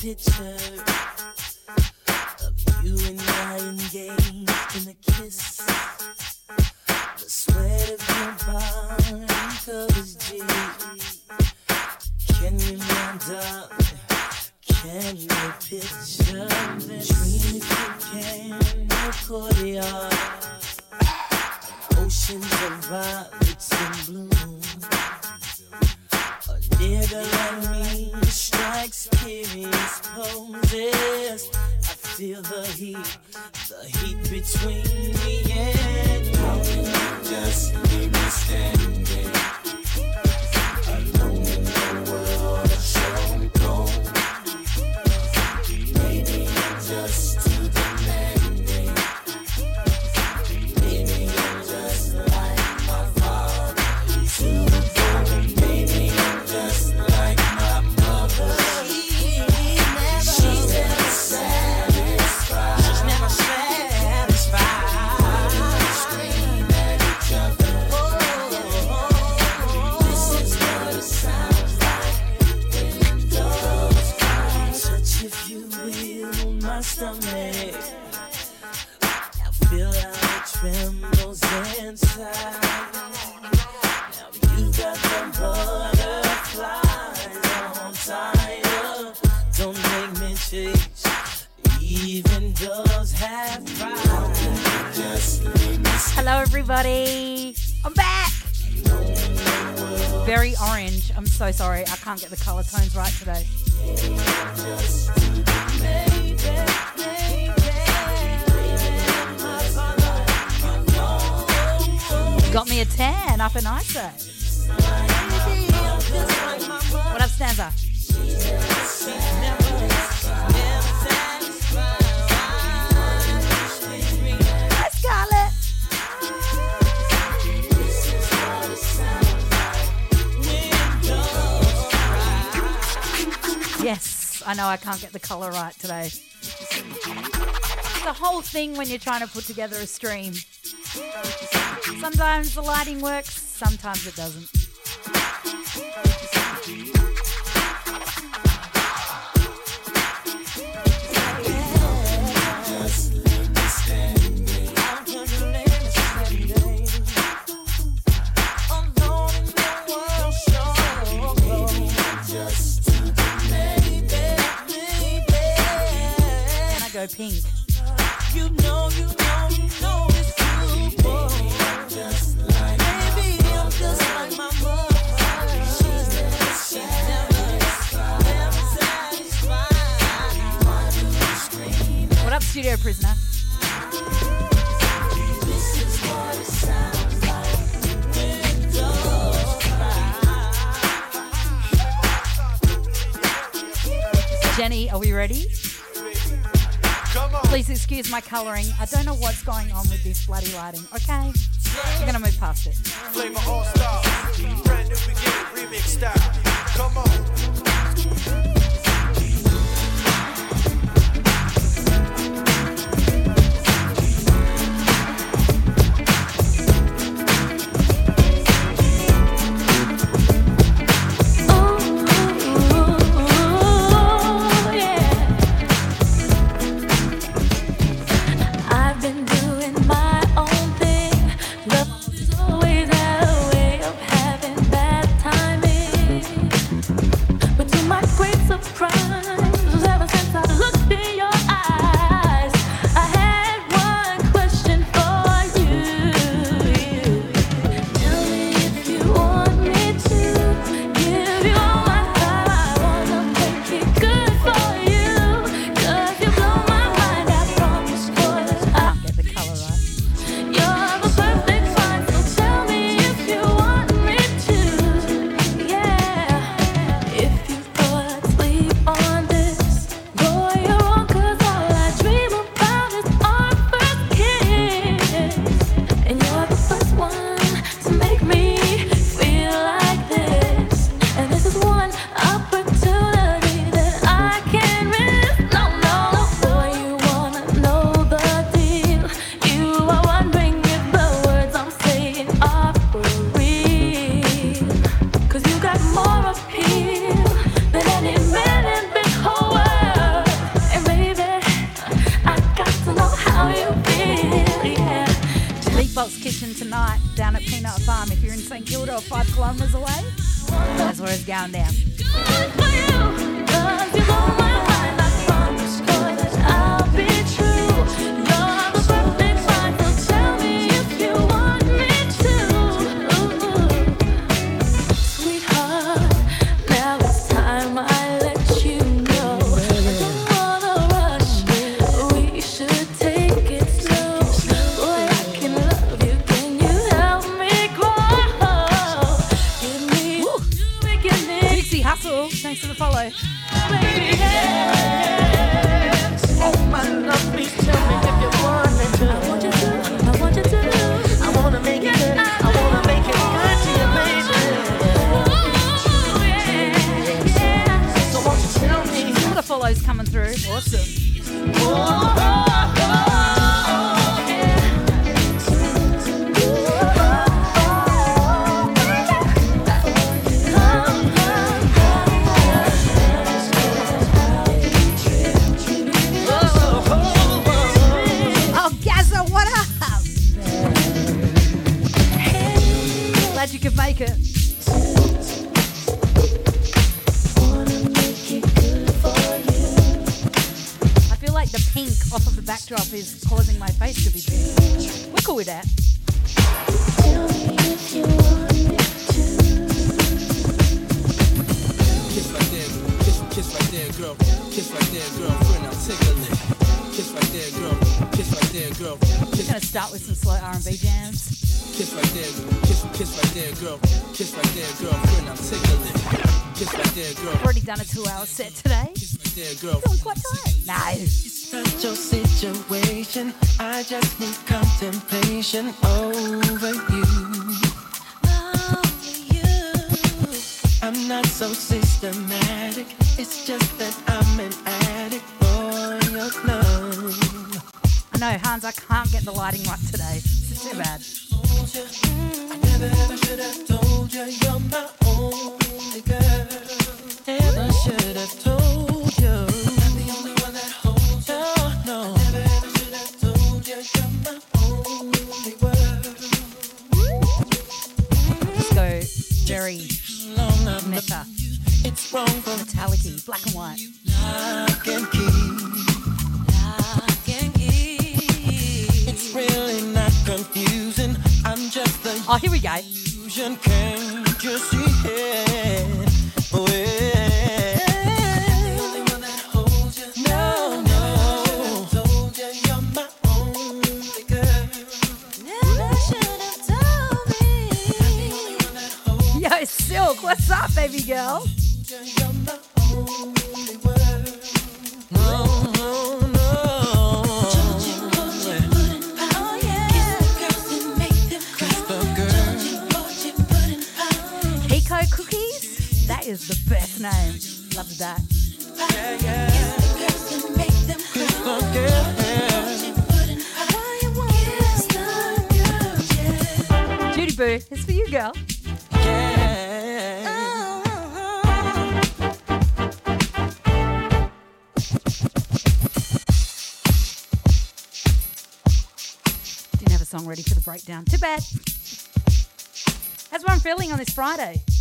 picture of you and I engaged in a kiss, the sweat of your body. the color right today. The whole thing when you're trying to put together a stream. Sometimes the lighting works, sometimes it doesn't. my colouring. I don't know what's going on with this bloody lighting. Okay. Metallica, black and white. Lock and key. Lock and key. It's really not confusing. I'm just the. Oh, here we go. on this Friday.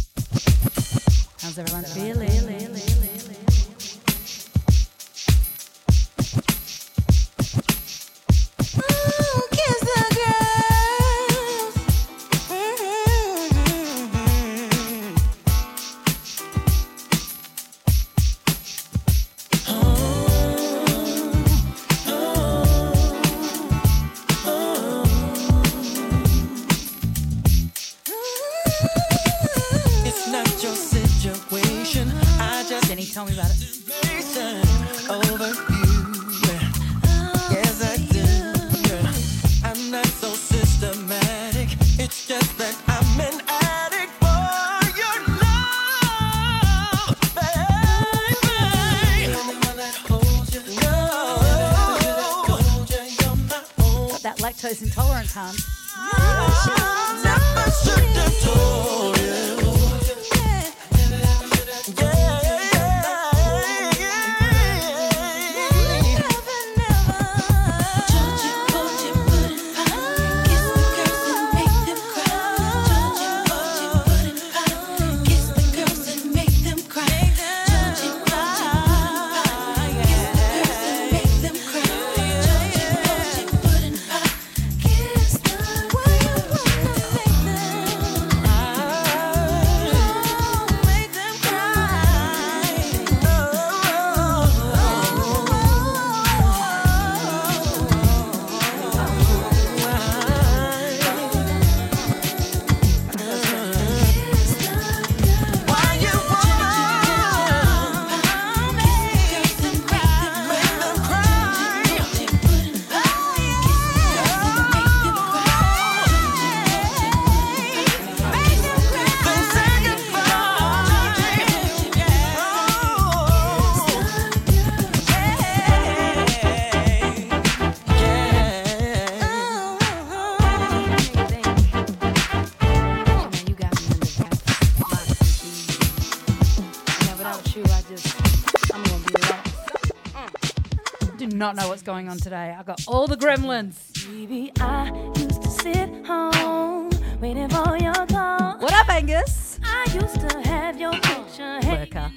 Not know what's going on today. I got all the gremlins. Baby, I used to sit home waiting for your call. What up, Angus? I used to have your picture Worker.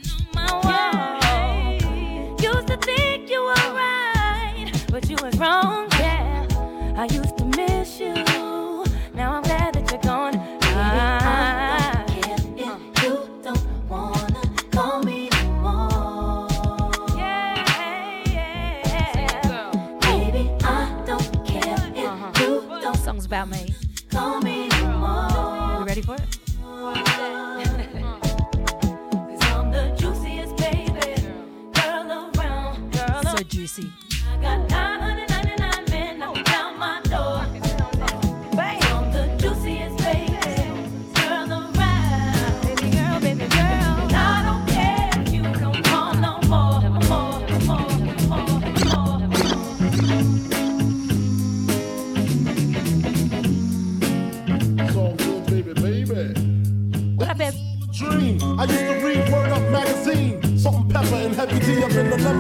wall. Used to think you were right, but you was wrong. Yeah, I used to miss you. About me.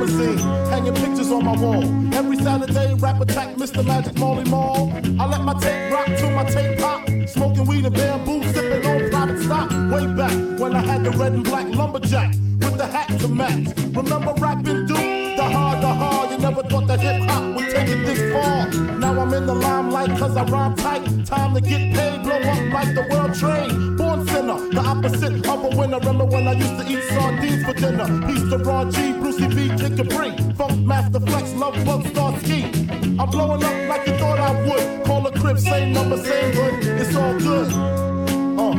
Hanging pictures on my wall. Every Saturday, rap attack, Mr. Magic Marley Marl. I let my tape rock till my tape pop. Smoking weed and bamboo, sipping on private stock. Way back when I had the red and black lumberjack with the hat to match. Remember rapping Duke? The hard, the hard. You never thought that hip hop would take it this far. Now I'm in the limelight cause I rhyme tight. Time to get paid, blow up like the world trade. A winner. Remember when I used to eat sardines for dinner? Peace to Ron G, Brucey B, Kid Capri. Funkmaster Flex, Love Bug, Star Ski. I'm blowing up like you thought I would. Call a crib, same number, same hood. It's all good. Uh.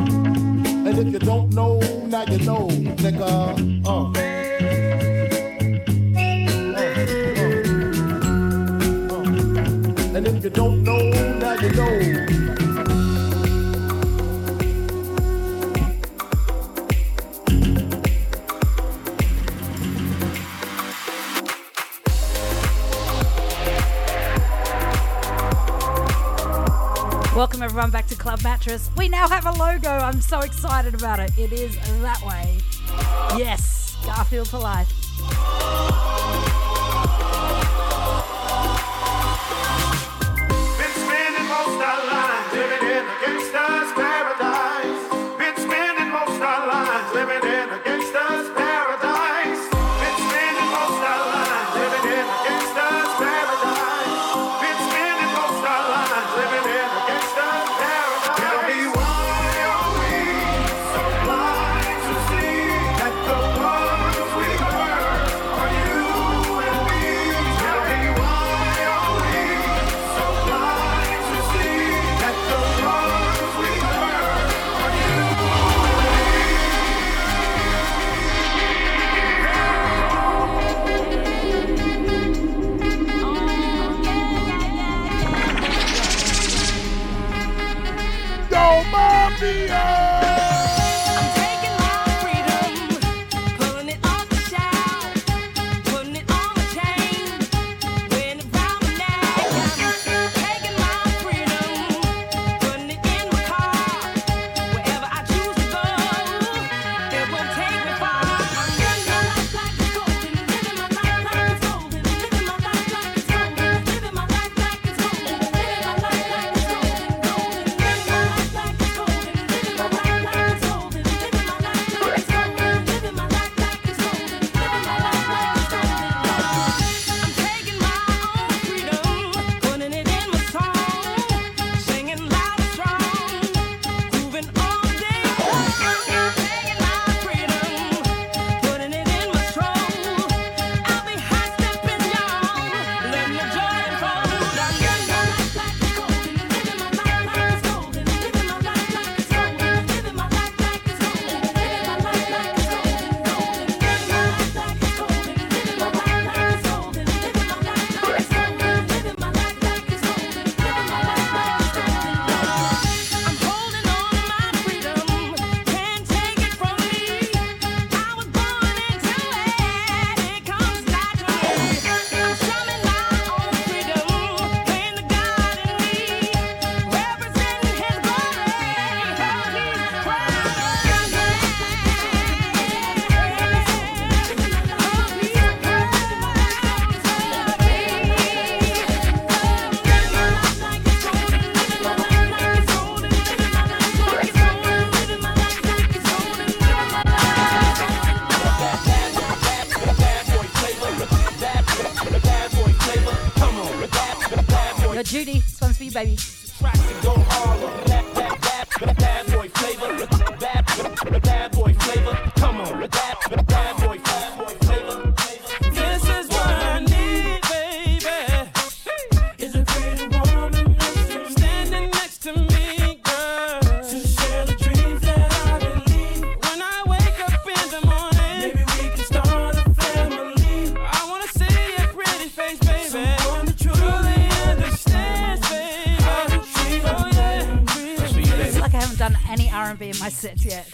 And if you don't know, now you know, nigga. Uh, Club Mattress. We now have a logo. I'm so excited about it. It is that way. Yes, Garfield for life. sets yet.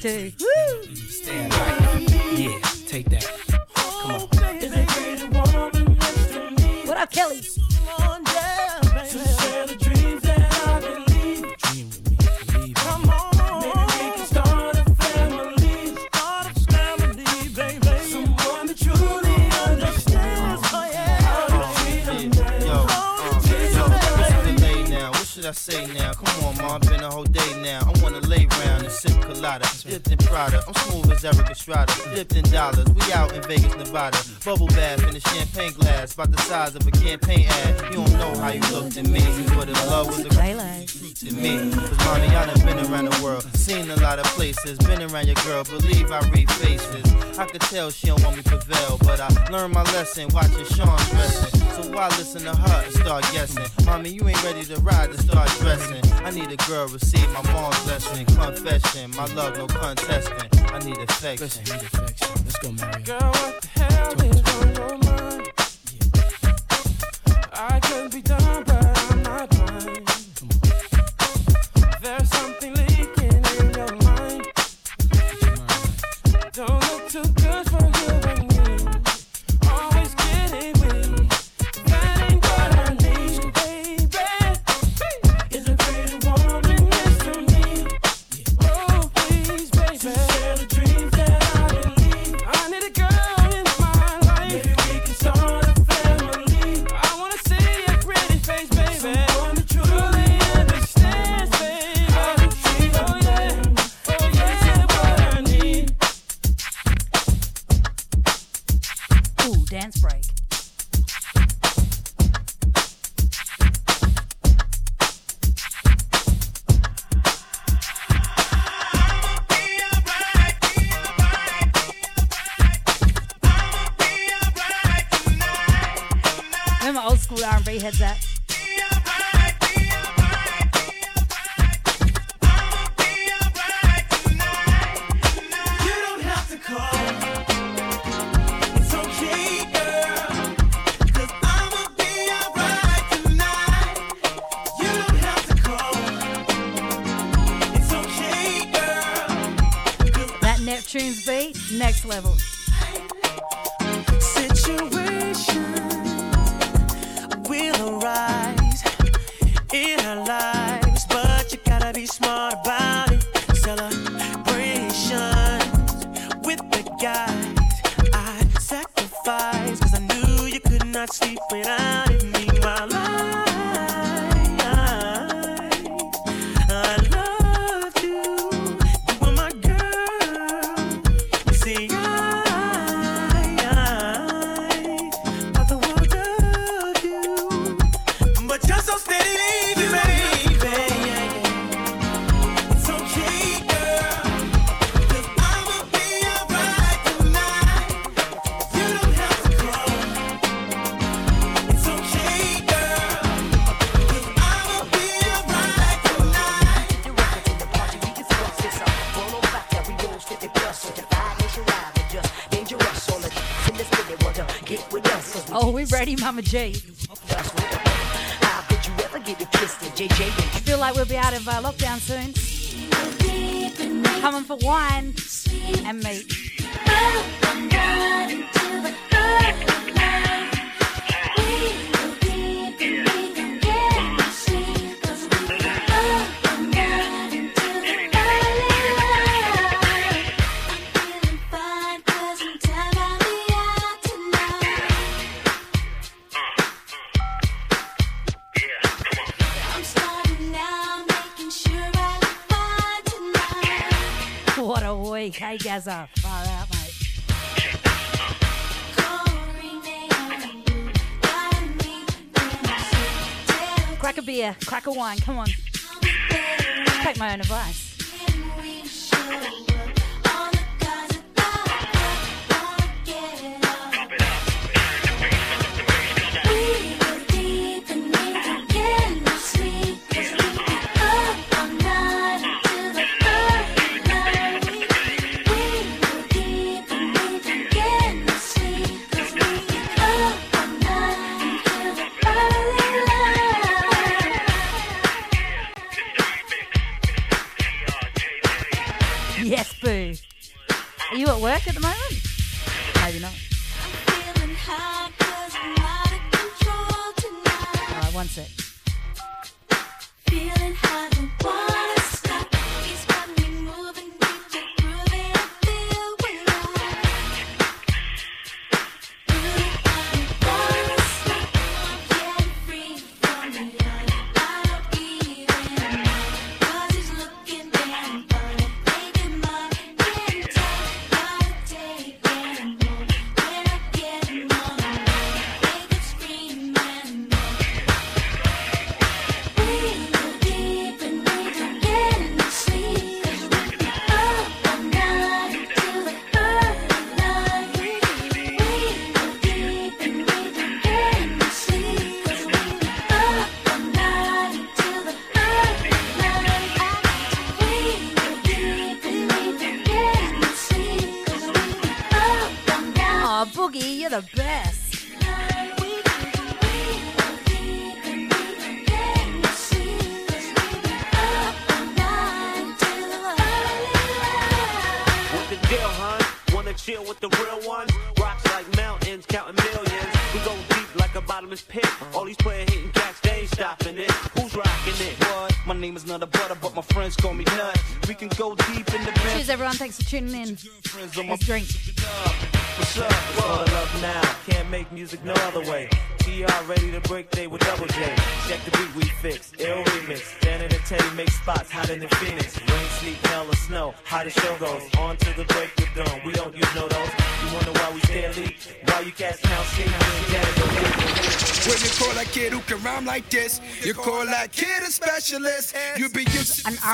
too. tell she don't want me prevail. But I learned my lesson watching Sean dressing. So why listen to her and start guessing? Mommy, you ain't ready to ride to start dressing. I need a girl, receive my mom's blessing. Confession, my love, no contesting. I need affection. J. wine, come on. At the moment? Tuning in.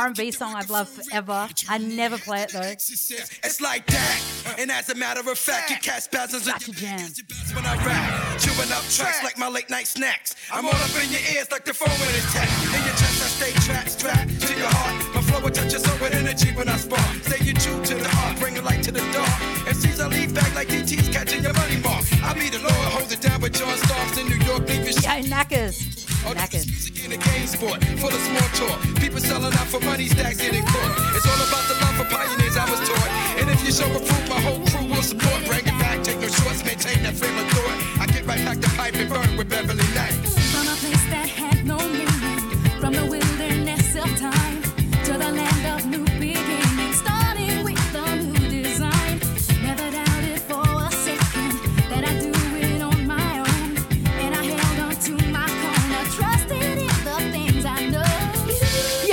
R&B song I've loved forever. I never play it though. It's like that. And as a matter of fact, you catch spasms Such a jam. when I rap. Chewing up tracks like my late night snacks. I'm all up in your ears like the phone when it's tapped. In your chest, I stay trapped, strapped to your heart. My flow will touch your soul with energy when I spark. Stay true to the heart, bring a light to the dark. MCs I leave back like DTs catching your money mark. I be the Lord, hold it down with John Starks in New York, leave you Yo, knackers. In a game sport, small talk. People selling out for money, stacks. It's all about the love for pioneers, I was taught. And if you show my whole crew will support. Bring it back, take no maintain that frame of thought. I get right back to pipe and burn with Beverly Knight. From a place that had no meaning, from the wilderness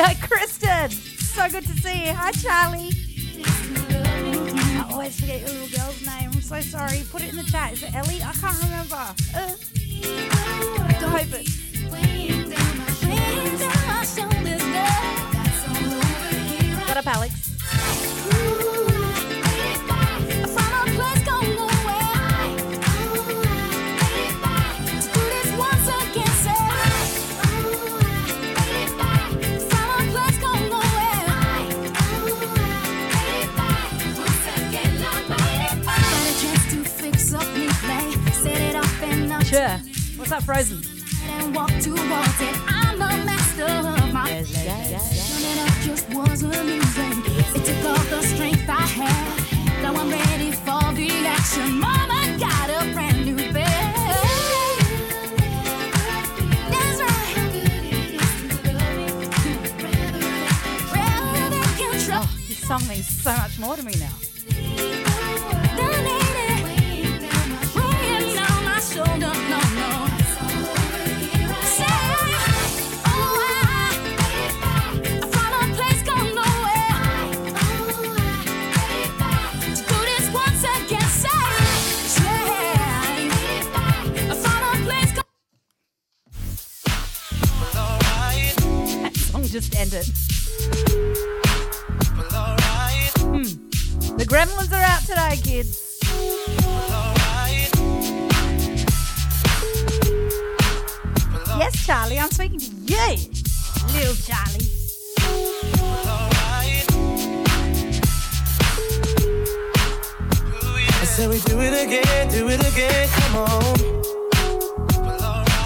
Yo, Kristen. So good to see you. Hi, Charlie. I always forget your little girl's name. I'm so sorry. Put it in the chat. Is it Ellie? I can't remember. Uh, I hope it. Weighing down my Sure. What's up, Frozen? And walk towards it. I'm the master of my Turning up just wasn't amusing. It took all the strength I had. Now I'm ready for the action. Mama got a brand new bed. That's right. Rather than control. Oh, this song means so much more to me now. Just end it. Hmm. The gremlins are out today, kids. Yes, Charlie, I'm speaking to you, little Charlie. I said we do it again, do it again, come on.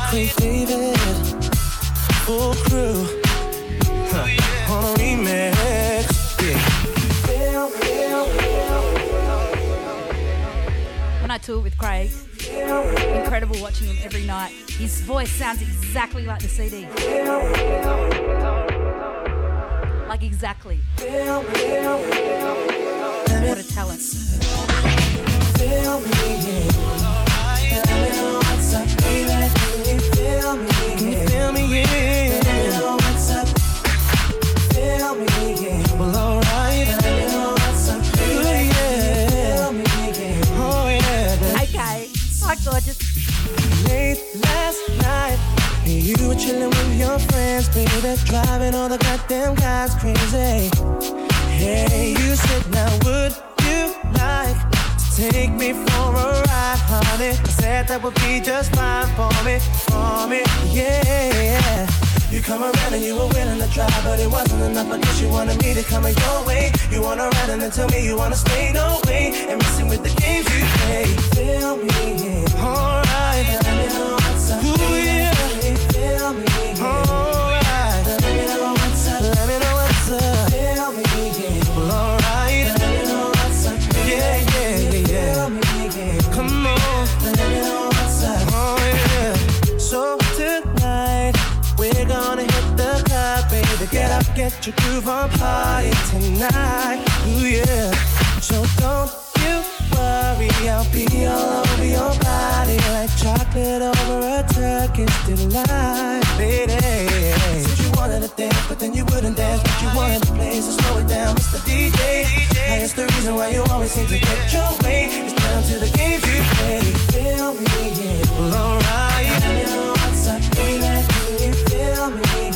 Craig David, full crew, tour with Craig, incredible watching him every night. His voice sounds exactly like the CD. Like exactly. What a talent. Baby, driving all the goddamn guys crazy. Hey, you said, now would you like to take me for a ride, honey? I said that would be just fine for me, for me, yeah. You come around and you were willing to try, but it wasn't enough. I guess you wanted me to come your way. You wanna ride and then tell me you wanna stay, no way. And messing with the games you play. Feel me. Alright. Ooh, yeah. Alright. Your groove on, party tonight. Ooh, yeah. So don't you worry, I'll be all over your body like chocolate over a Turkish delight, lady. Said you wanted to dance, but then you wouldn't dance. But you wanted to play, so slow it down, Mr. DJ. I guess the reason why you always seem to get your way is down to the games you play. Feel me, yeah. Well, alright. Me know what's up, baby. Can you feel me?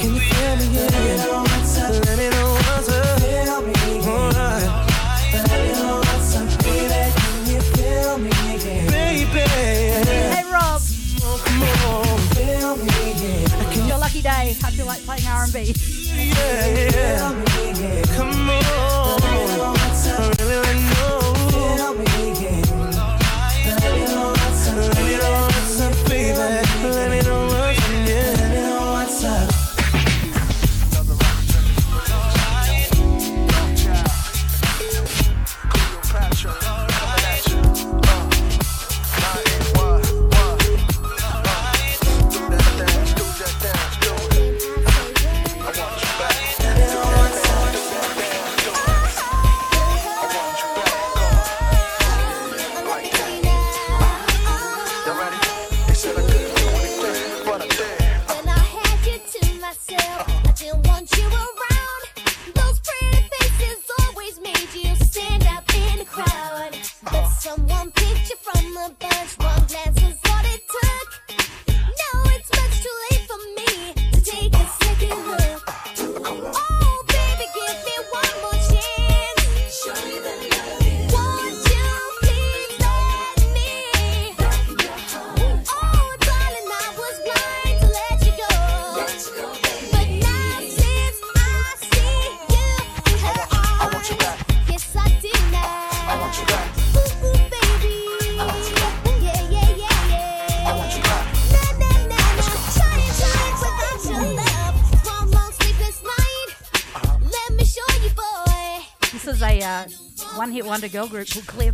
Can you feel me, yeah? Let me know what's up. Let me know what's up. Feel me. Alright. Let me know what's up, baby. Can you feel me, yeah? Baby. Hey, Rob. Oh, come on. Feel me, yeah. Your lucky day. I feel like playing R&B. yeah, yeah. Come on. Girl group called Cleopatra.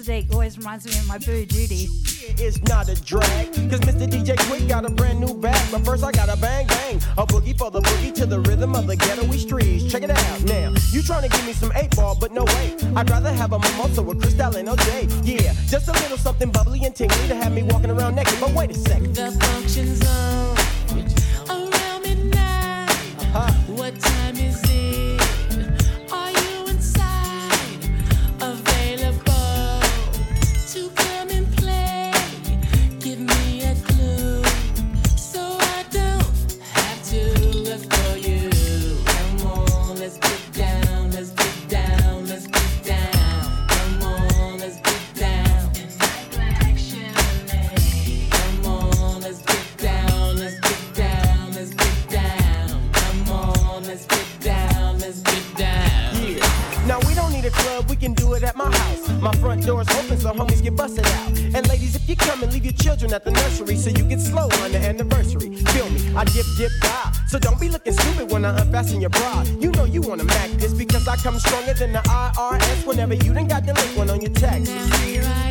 Sadiq always reminds me of my boo Judy. It's not a drag, cause Mr. DJ Quik got a brand new bag. But first, I got a bang bang, a boogie for the boogie to the rhythm of the ghettoy streets. Check it out now. You trying to give me some 8 ball, but no way. I'd rather have a mimosa with Cristal and OJ. Yeah, just a little something bubbly and tingly to have me walking around naked. But wait a second. I dip, dip, bow. So don't be looking stupid when I unfasten your bra. You know you wanna mac this because I come stronger than the IRS whenever you done got the link one on your taxes.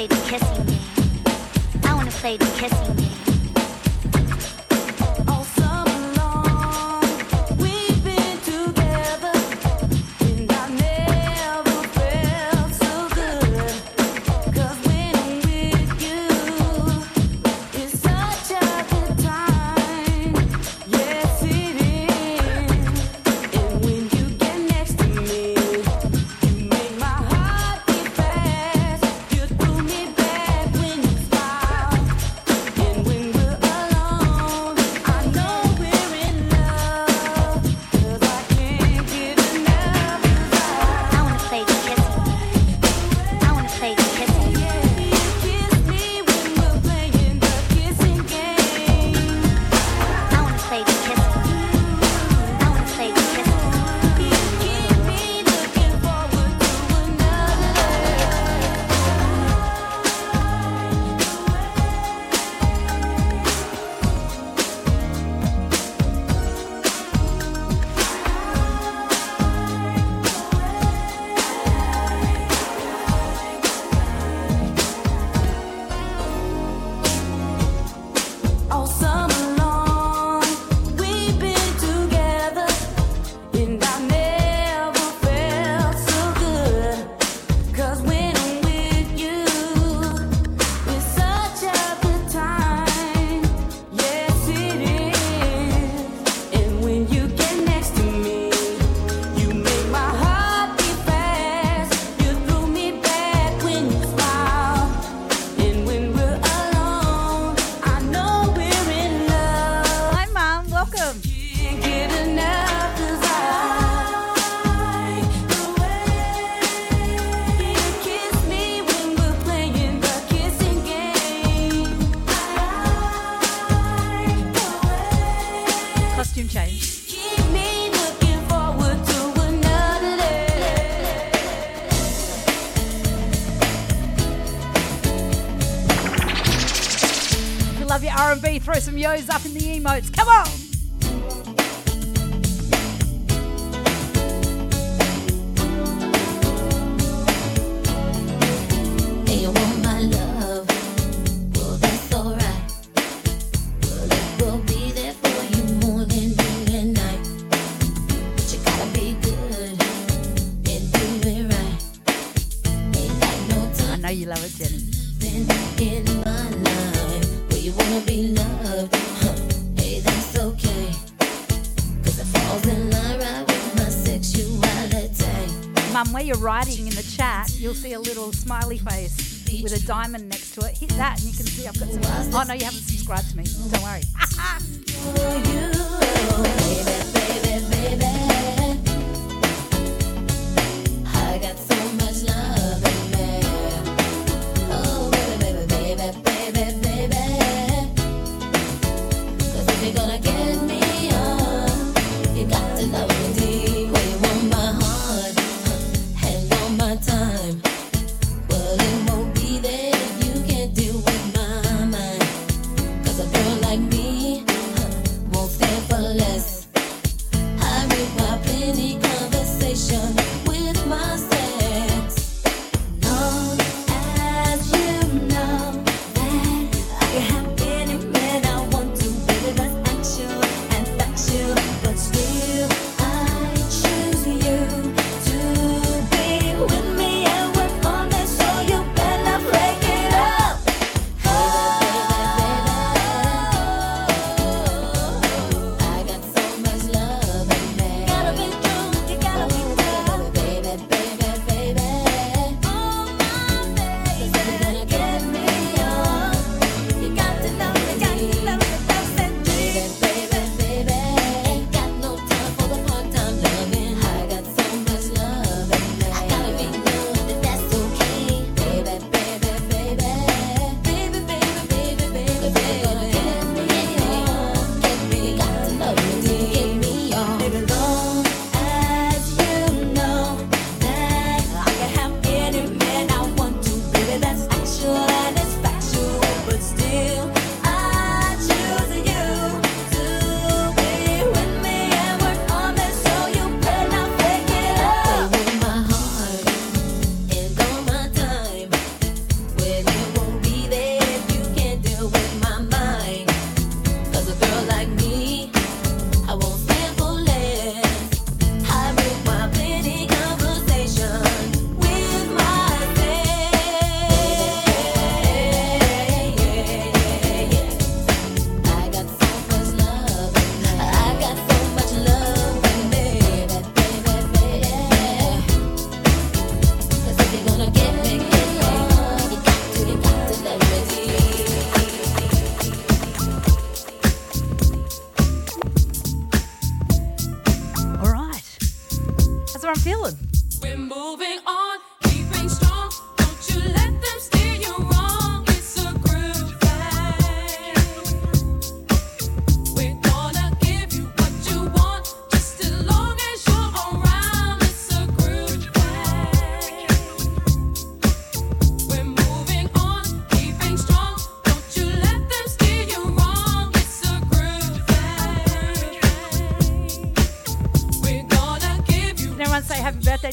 play the kissing game. I wanna play the kissing E Milhões Zap you'll see a little smiley face with a diamond next to it. Hit that, and you can see I've got some. Oh no, you haven't.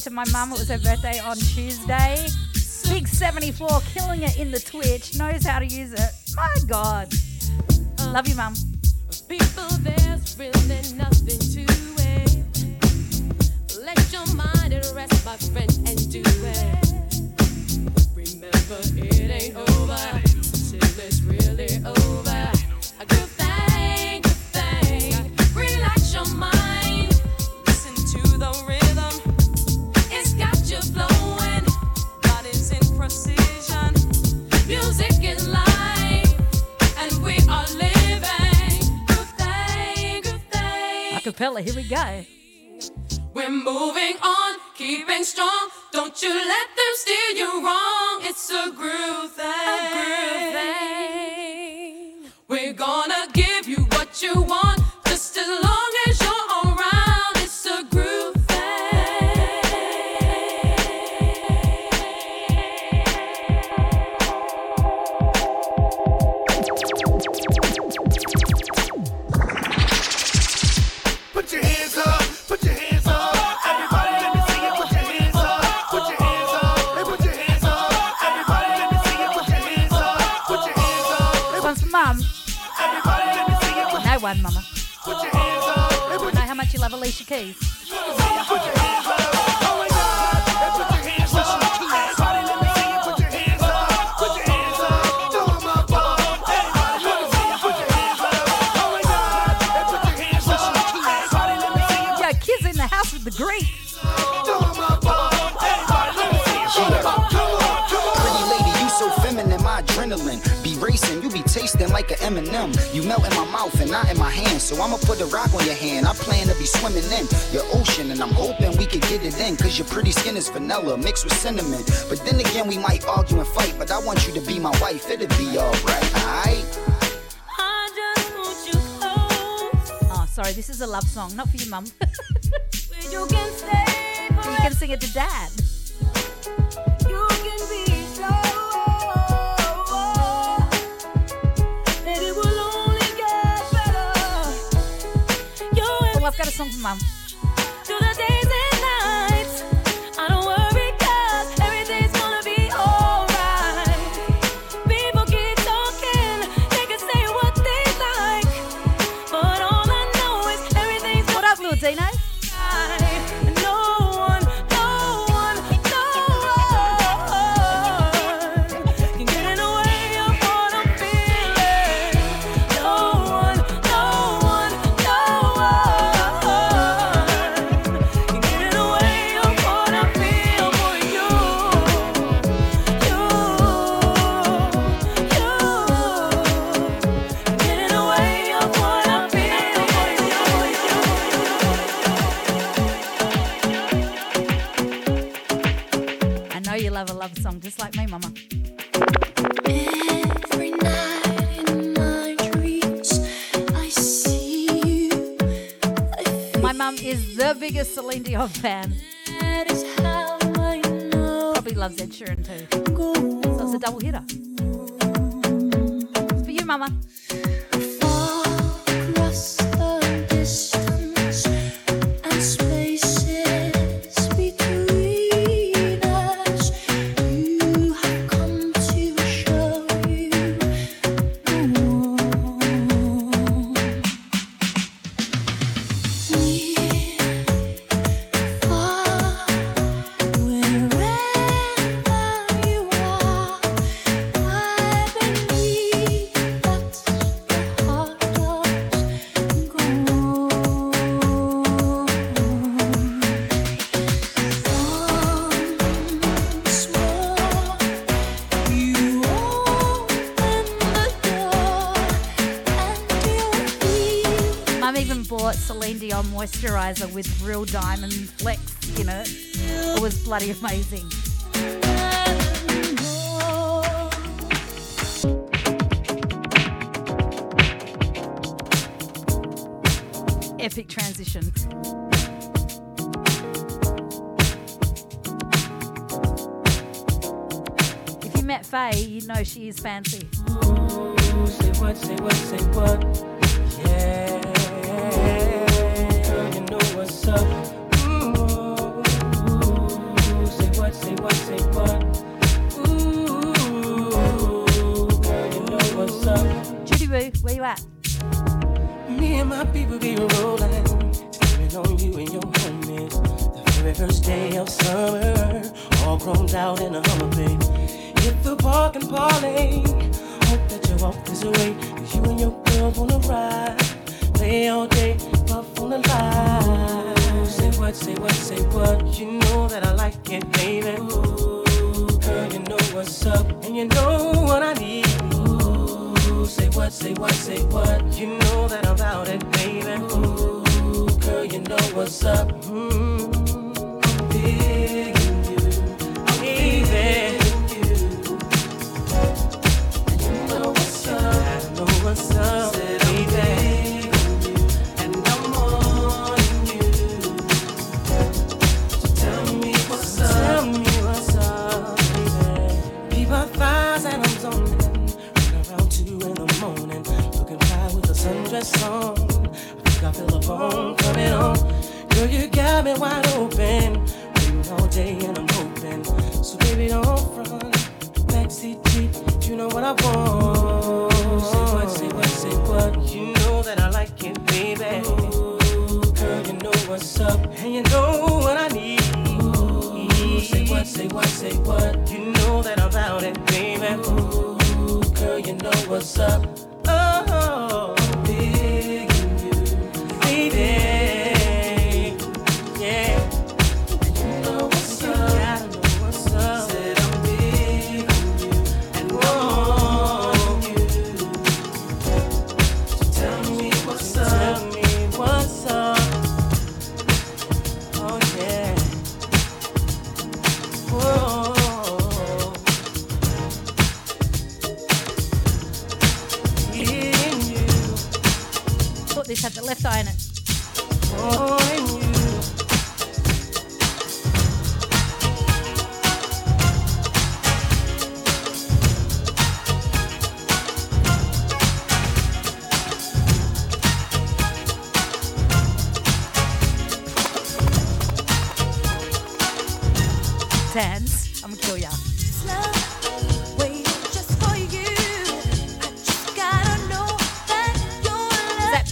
to my mum. It was her birthday on Tuesday. Big 74, killing it in the Twitch, knows how to use it. My God. Love you, mum. People, there's really nothing to it. Let your mind at rest, my friend, and do it. Remember, it ain't over till it's really over. cappella. Here we go. We're moving on, keeping strong. Don't you let them steer you wrong. It's a groove thing. A groove thing. We're gonna give you what you want. when, Mama? Put your hands up. And Know how much you love Alicia Keys. Put your hands up. Eminem. You melt in my mouth and not in my hand, so I'ma put a rock on your hand. I plan to be swimming in your ocean, and I'm hoping we can get it in, cause your pretty skin is vanilla mixed with cinnamon. But then again, we might argue and fight, but I want you to be my wife, it'll be alright, alright? Oh, sorry, this is a love song, not for your mum. you, can you can sing it to dad. Mom. Your fan. moisturizer with real diamond flecks in it. It was bloody amazing. Epic transition. If you met Faye, you'd know she is fancy. Ooh, say what, say what, say what.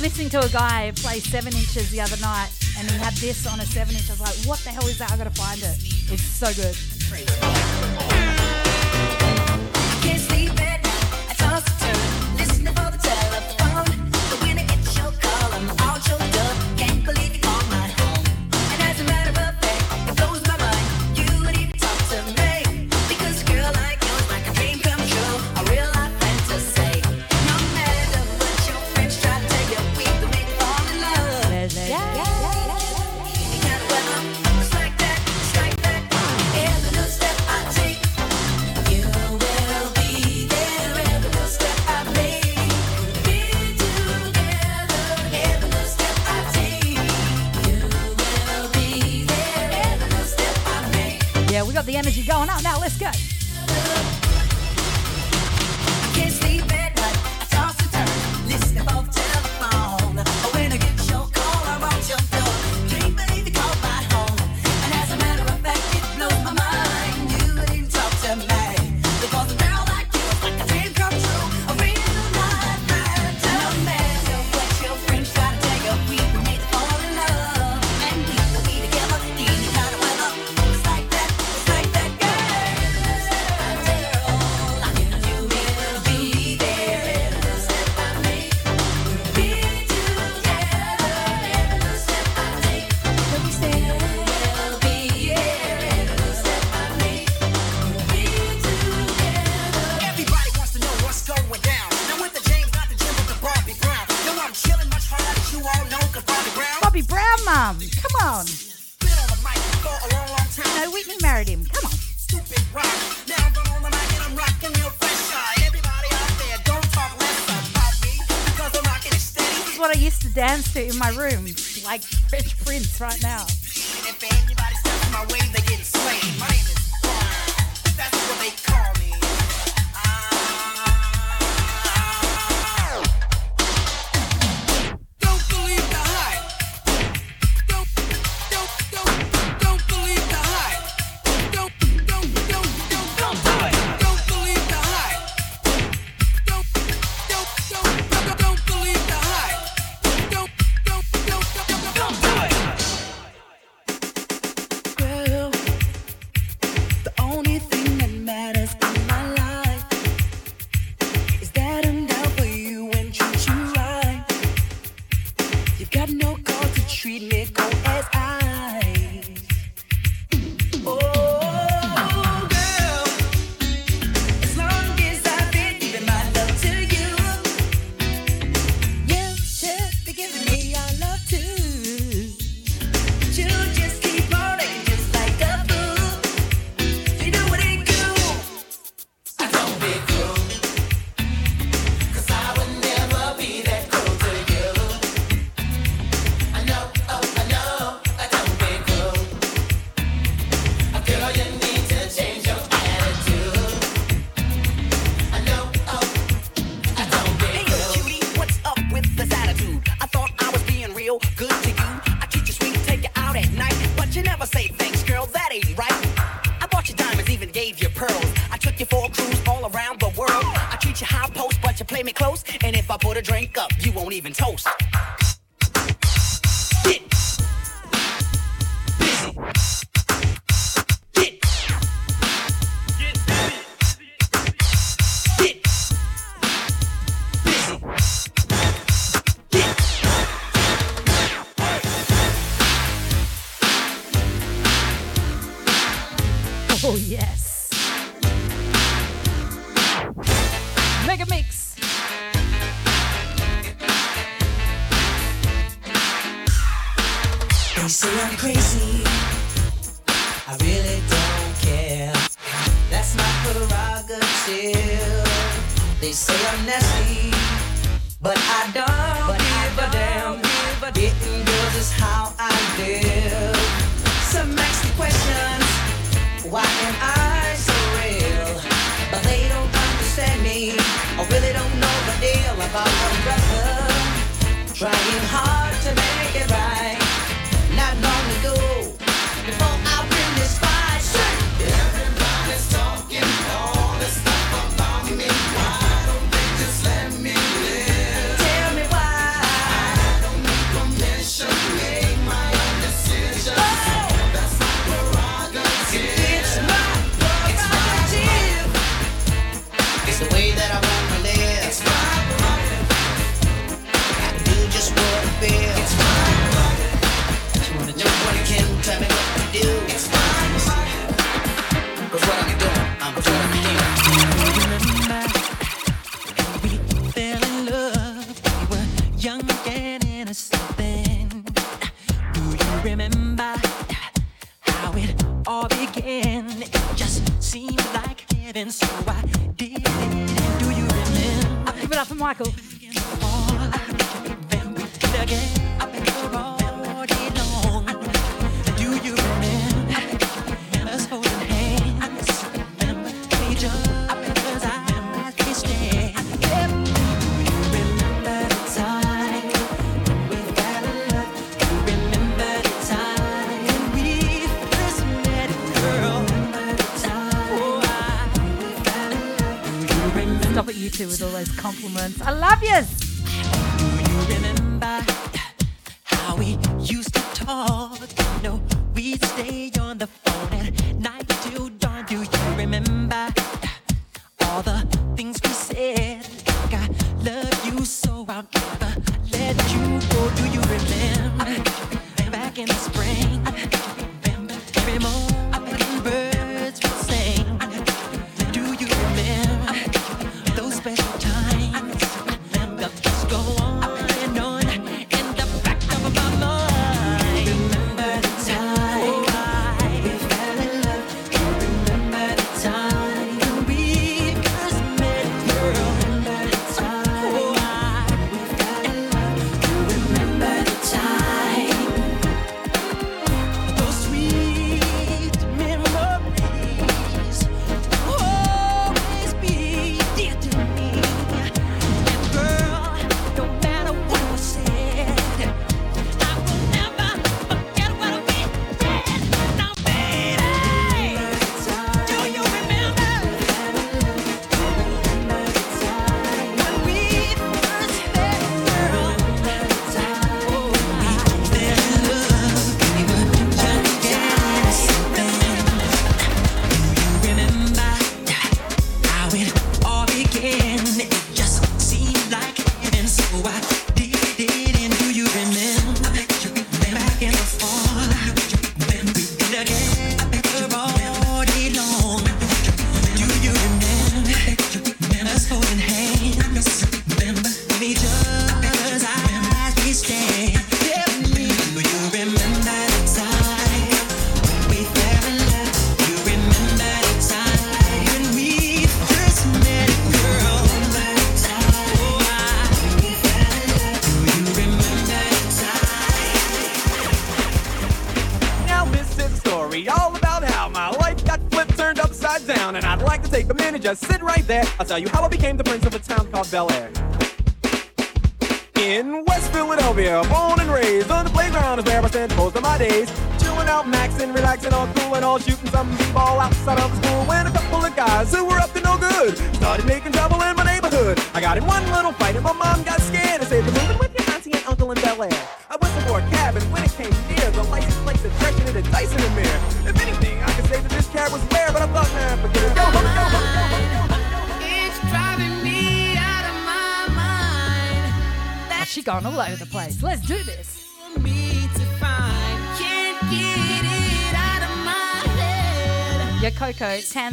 listening to a guy play seven inches the other night, and he had this on a seven inch. I was like, "What the hell is that? I gotta find it. It's so good." to in my room. even toast.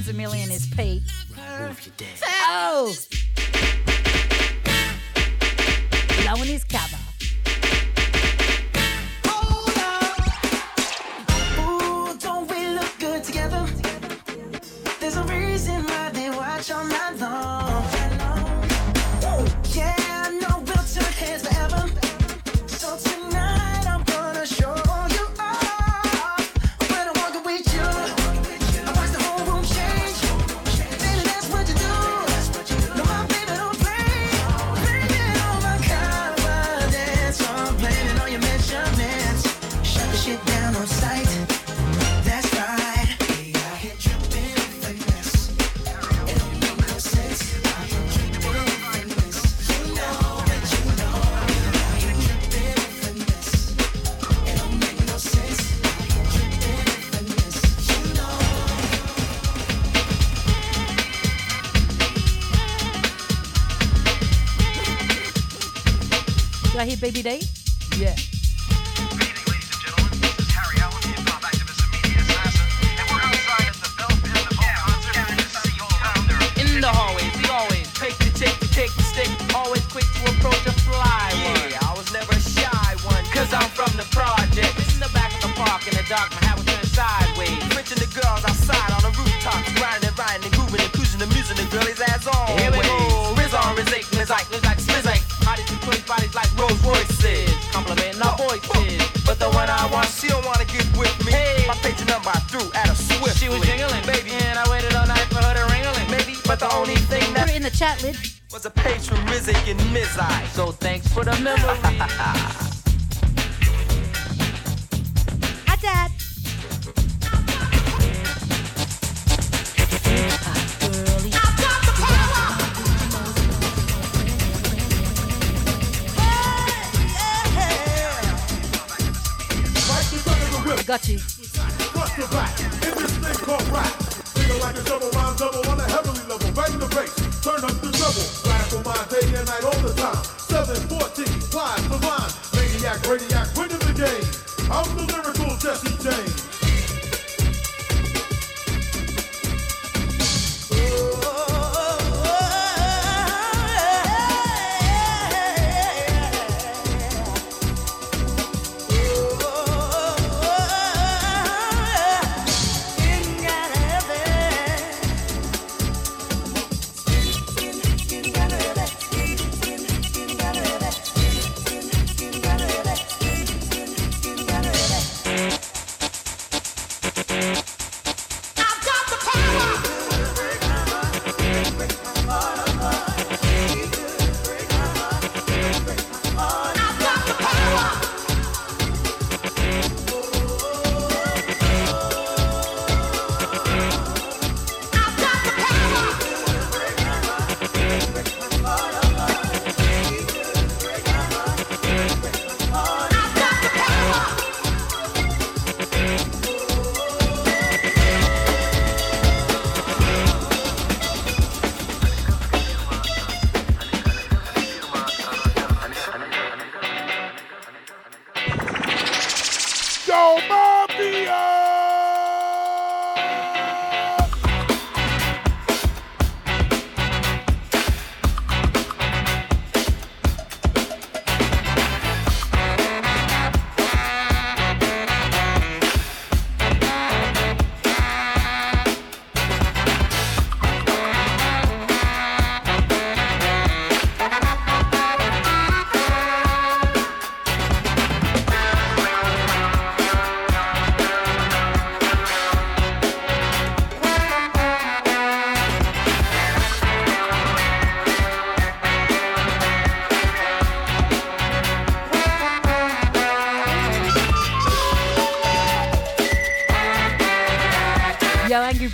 Coco, Tanzamillion Lid was a patron from Rizzy and Mizai. So thanks for the memory.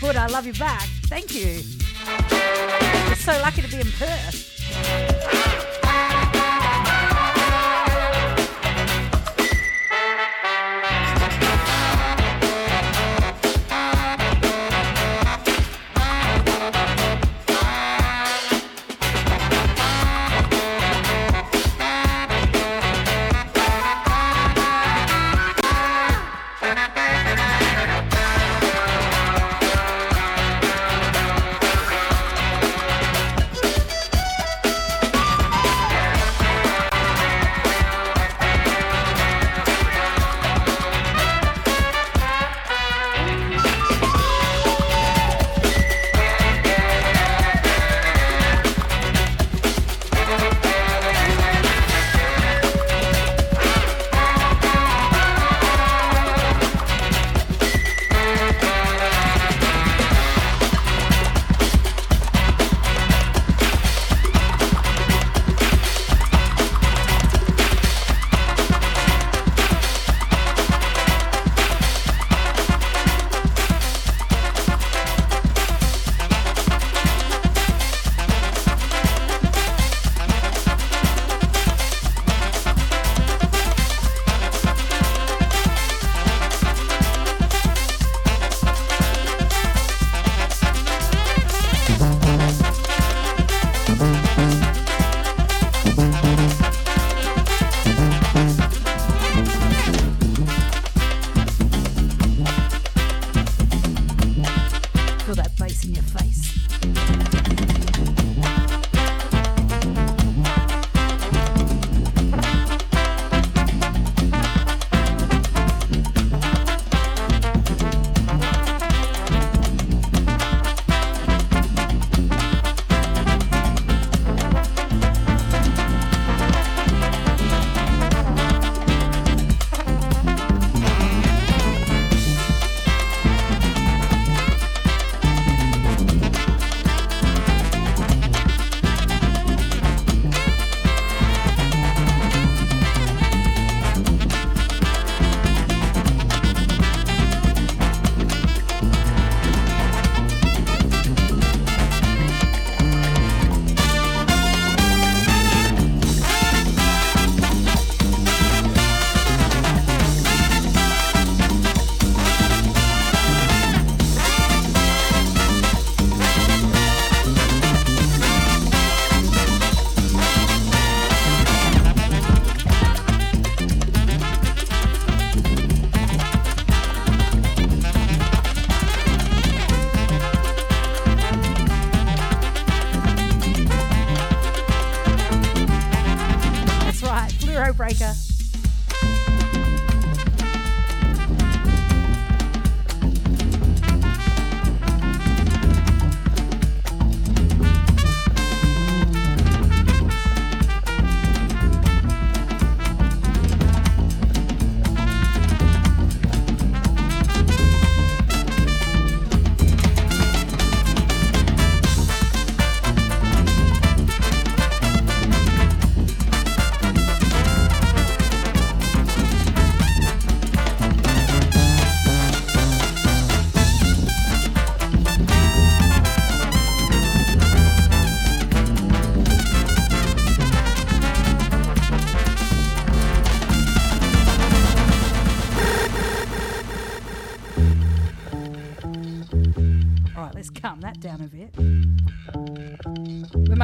Buddha, I love you back. Thank you. We're so lucky to be in Perth.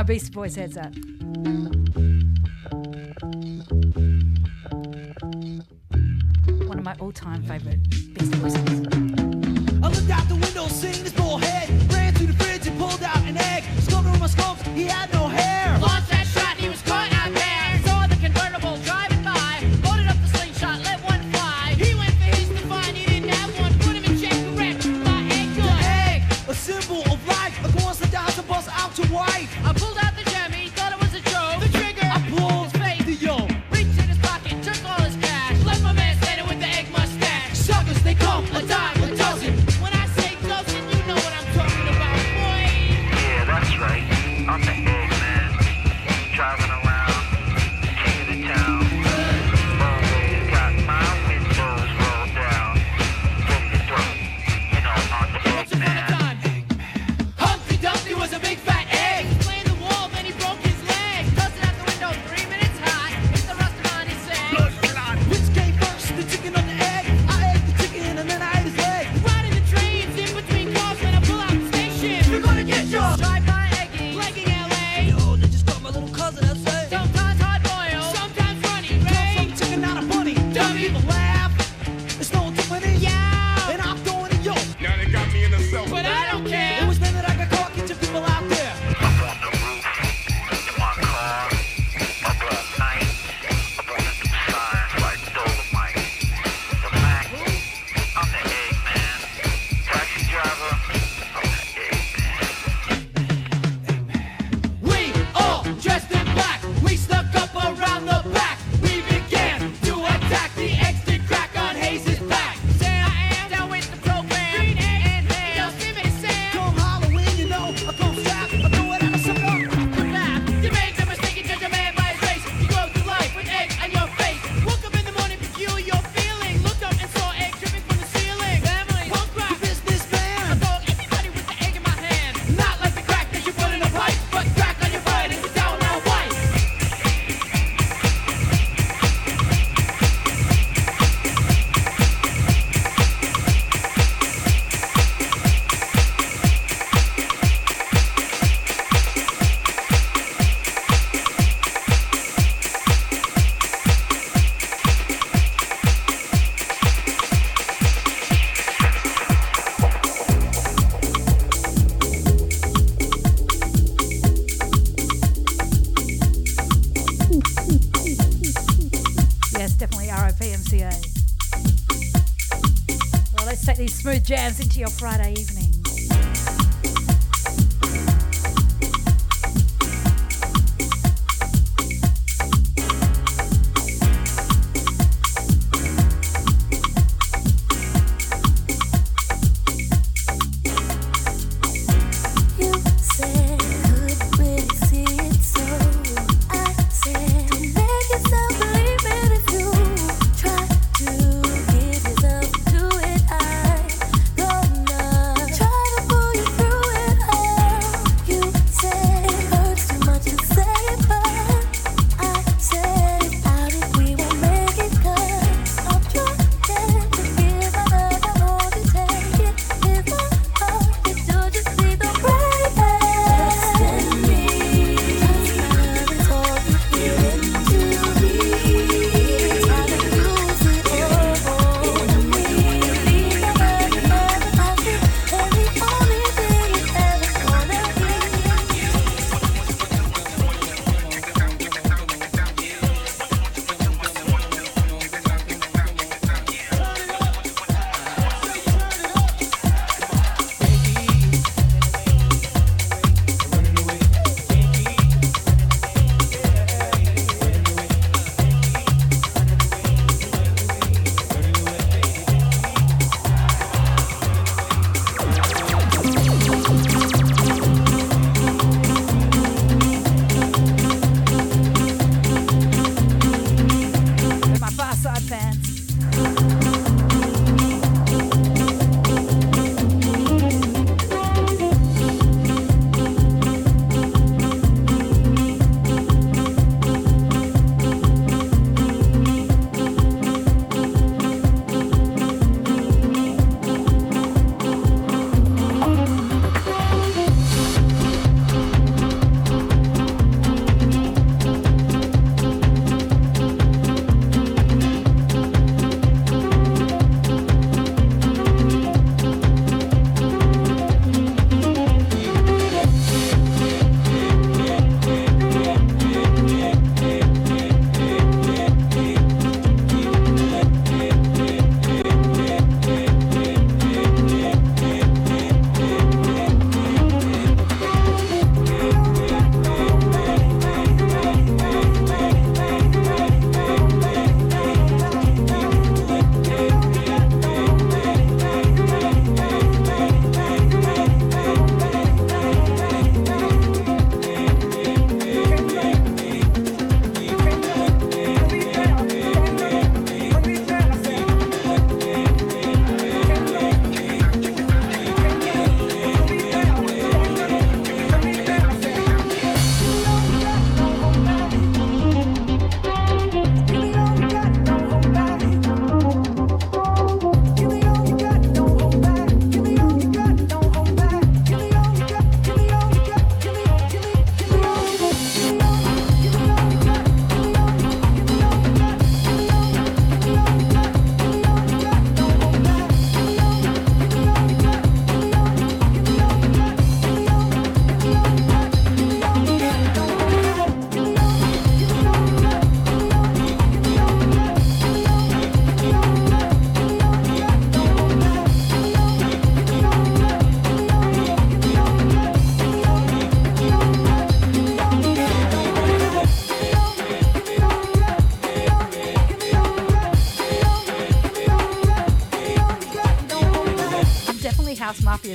Beastie Boys heads at? smooth jams into your Friday evening.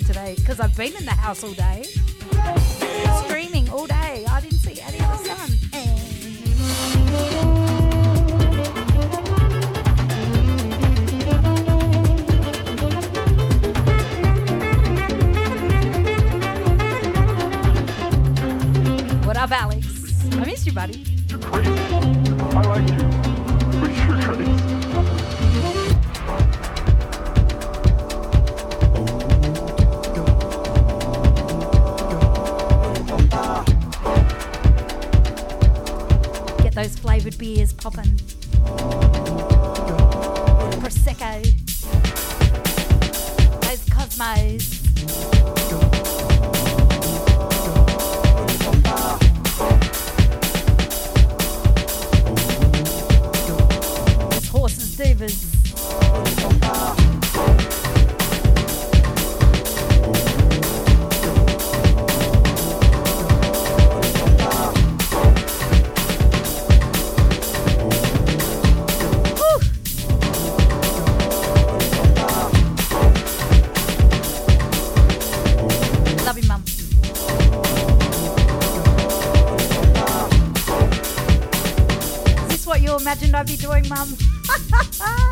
today because I've been in the house all day. Imagined I'd be doing, Mum.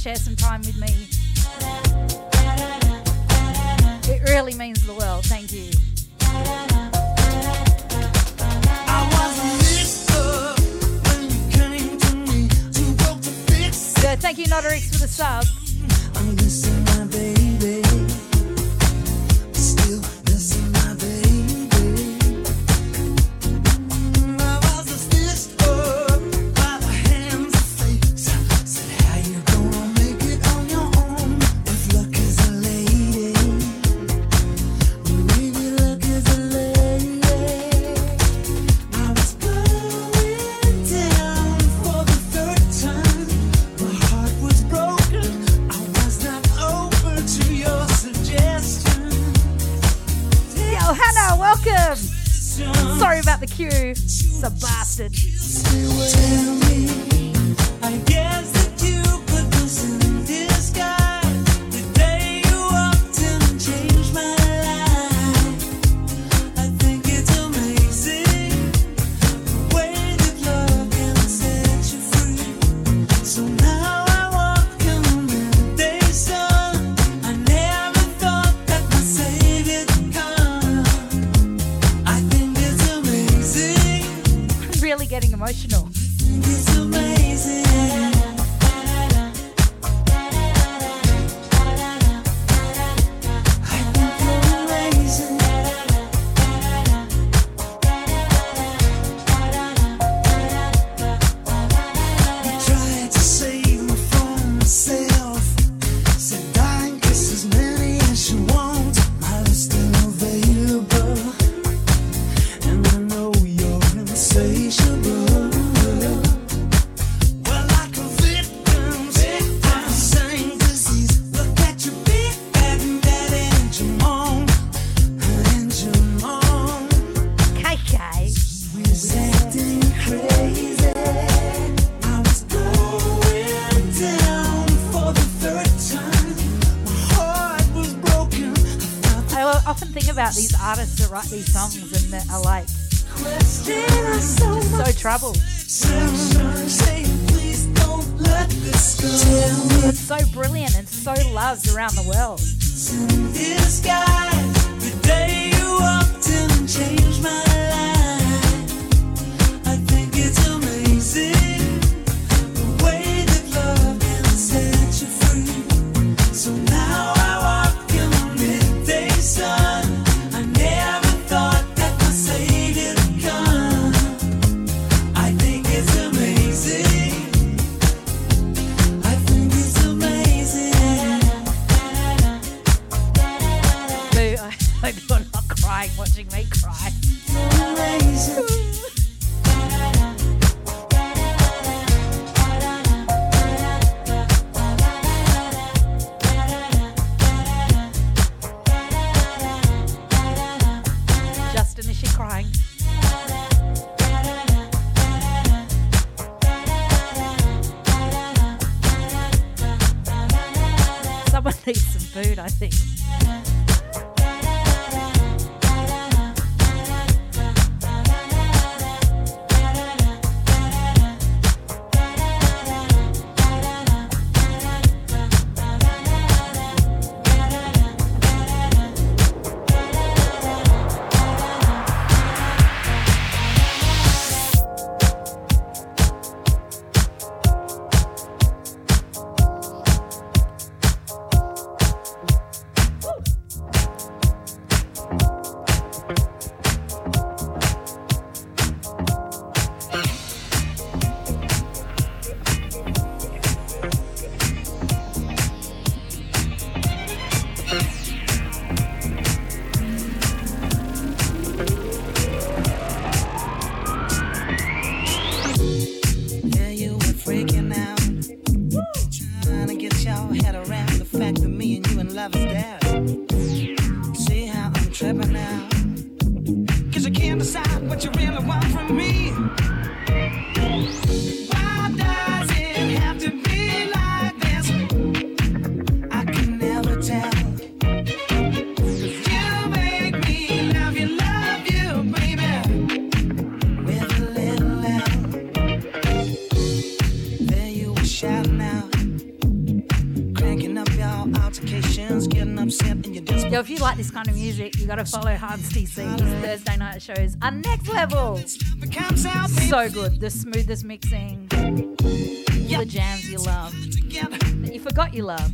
share some artist that write these songs you like this kind of music, you got to follow Hans DC's Thursday night shows are next level. So good. The smoothest mixing, the jams you love, that you forgot you love.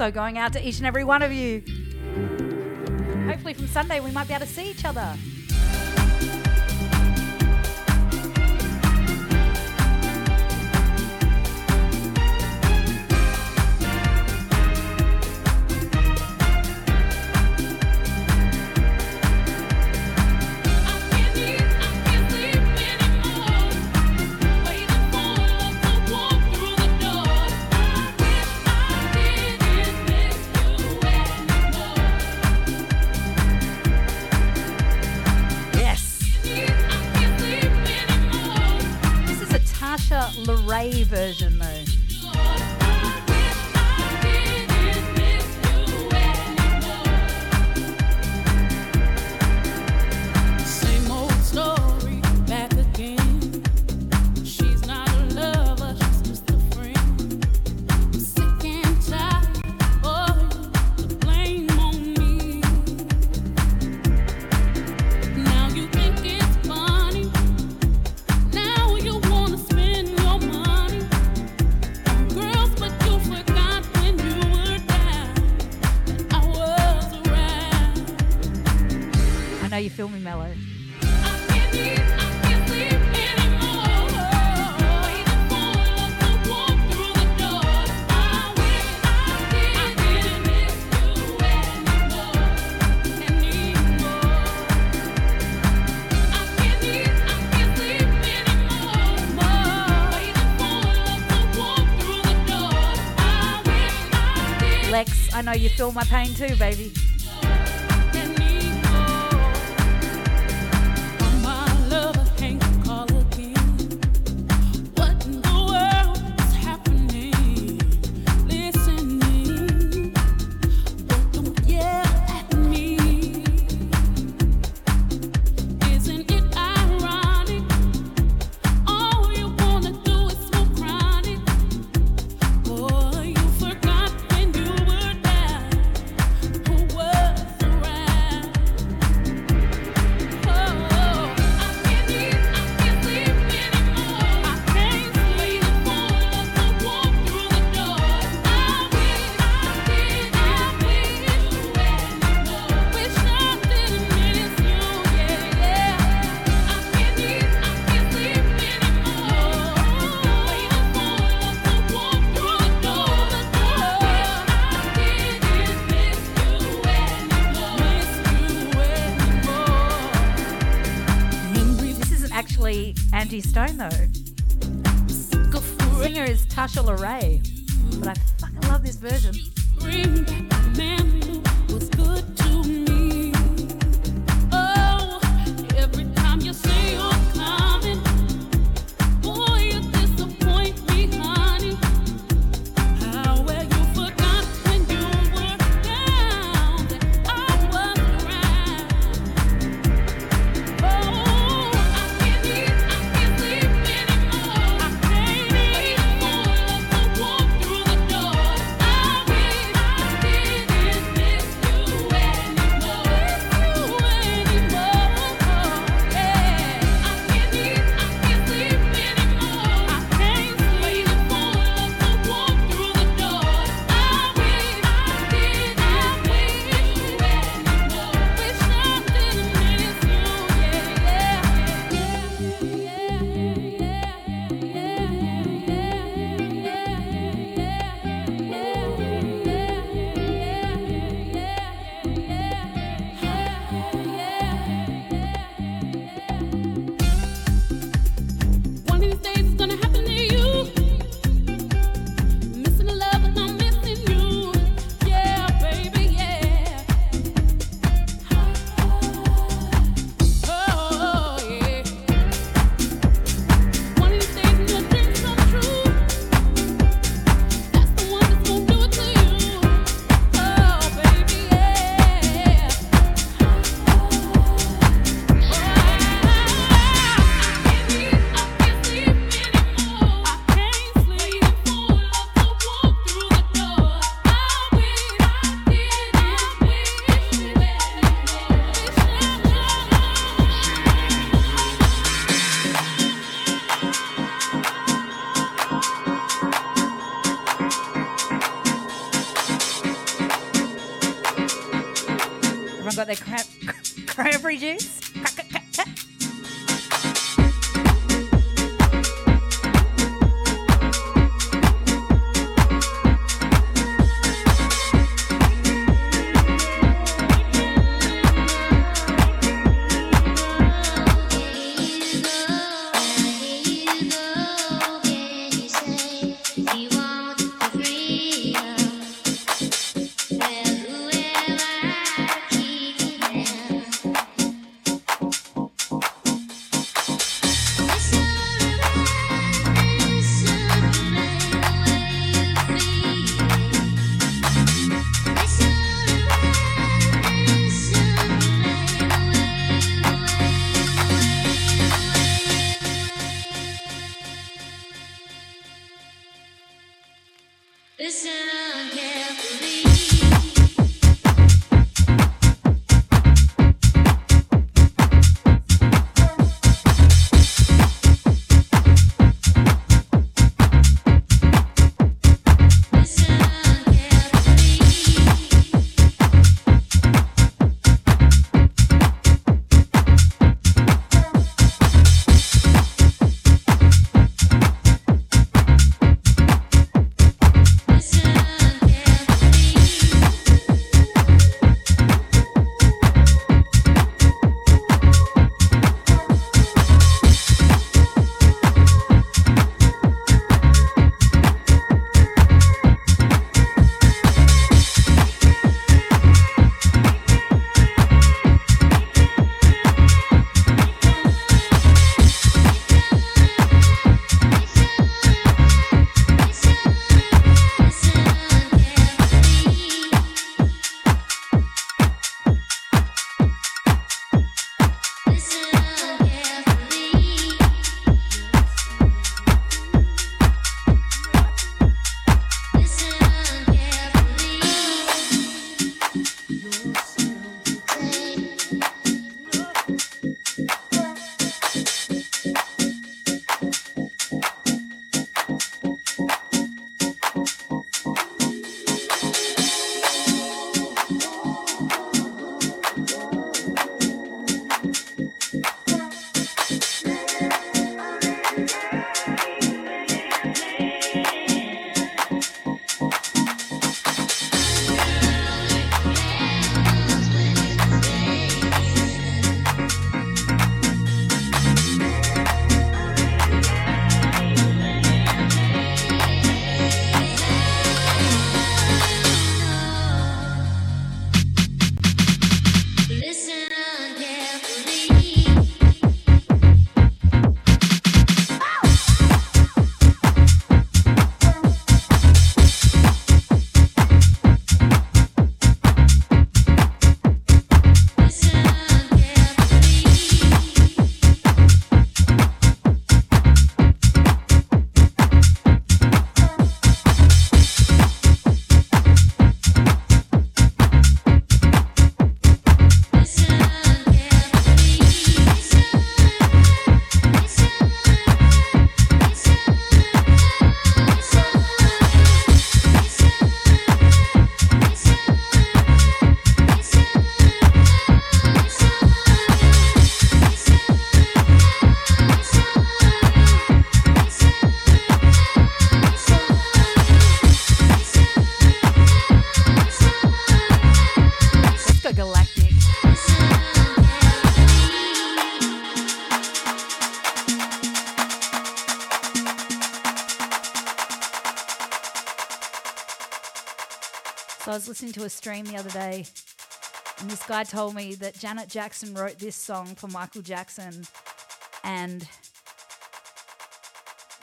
also going out to each and every one of you. Hopefully, from Sunday, we might be able to see each other. you feel my pain too, baby. Was listening to a stream the other day, and this guy told me that Janet Jackson wrote this song for Michael Jackson, and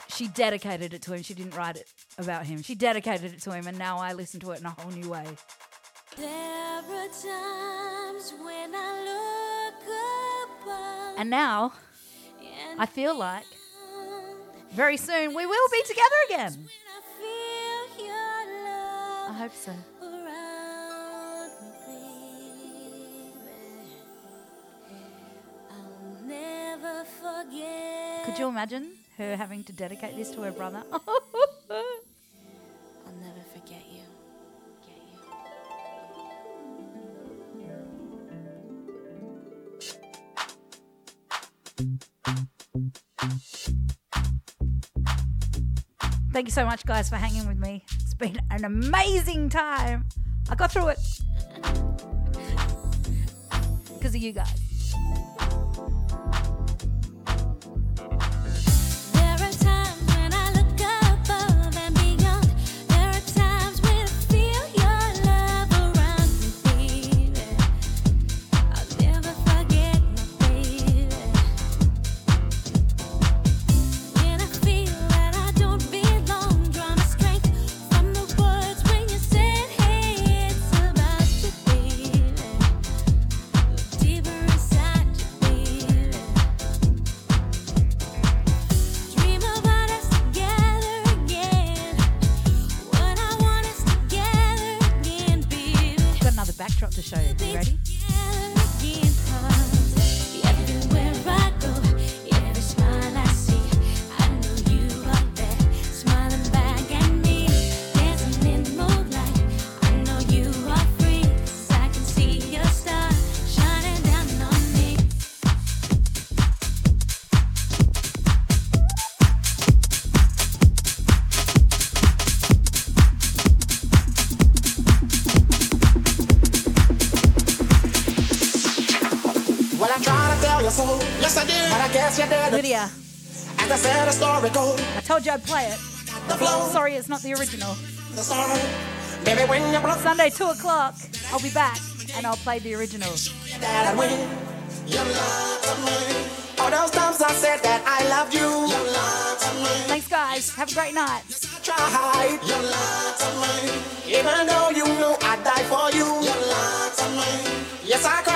she dedicated it to him. She didn't write it about him. She dedicated it to him, and now I listen to it in a whole new way. There are times when I look above And now I feel like very soon we will be together again. feel your love I hope so. Could you imagine her having to dedicate this to her brother? I'll never forget you. Get you. Thank you so much, guys, for hanging with me. It's been an amazing time. I got through it because of you guys. asshole. Yes, I did. But I guess you did. Lydia. As I said, a story goes. I told you I'd play it. The flow. Sorry, it's not the original. The song. Baby, when you blow. Sunday, 2 o'clock. I'll be back and I'll play the original. All those times I said that I loved you. Thanks, guys. Have a great night. Even though you knew I'd die for you. Yes, I cried.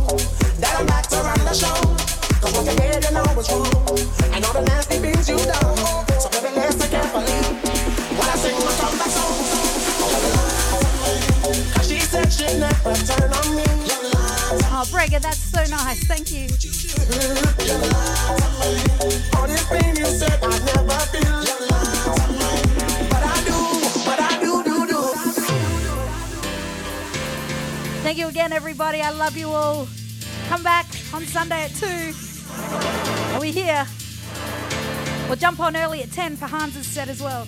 nice. Thank you. Thank you again, everybody. I love you all. Come back on Sunday at 2. Are we here? We'll jump on early at 10 for Hans's set as well.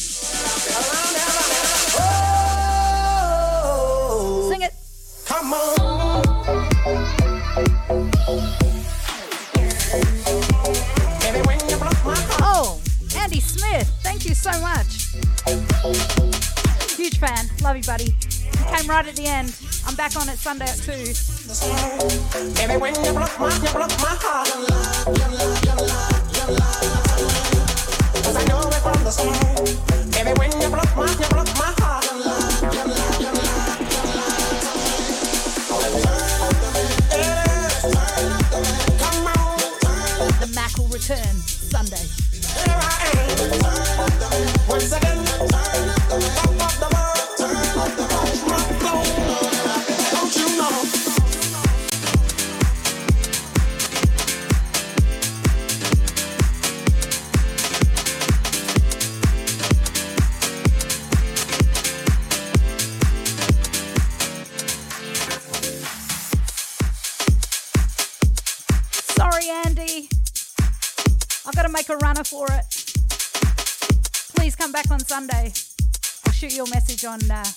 at the end. I'm back on it Sunday at 2. on uh,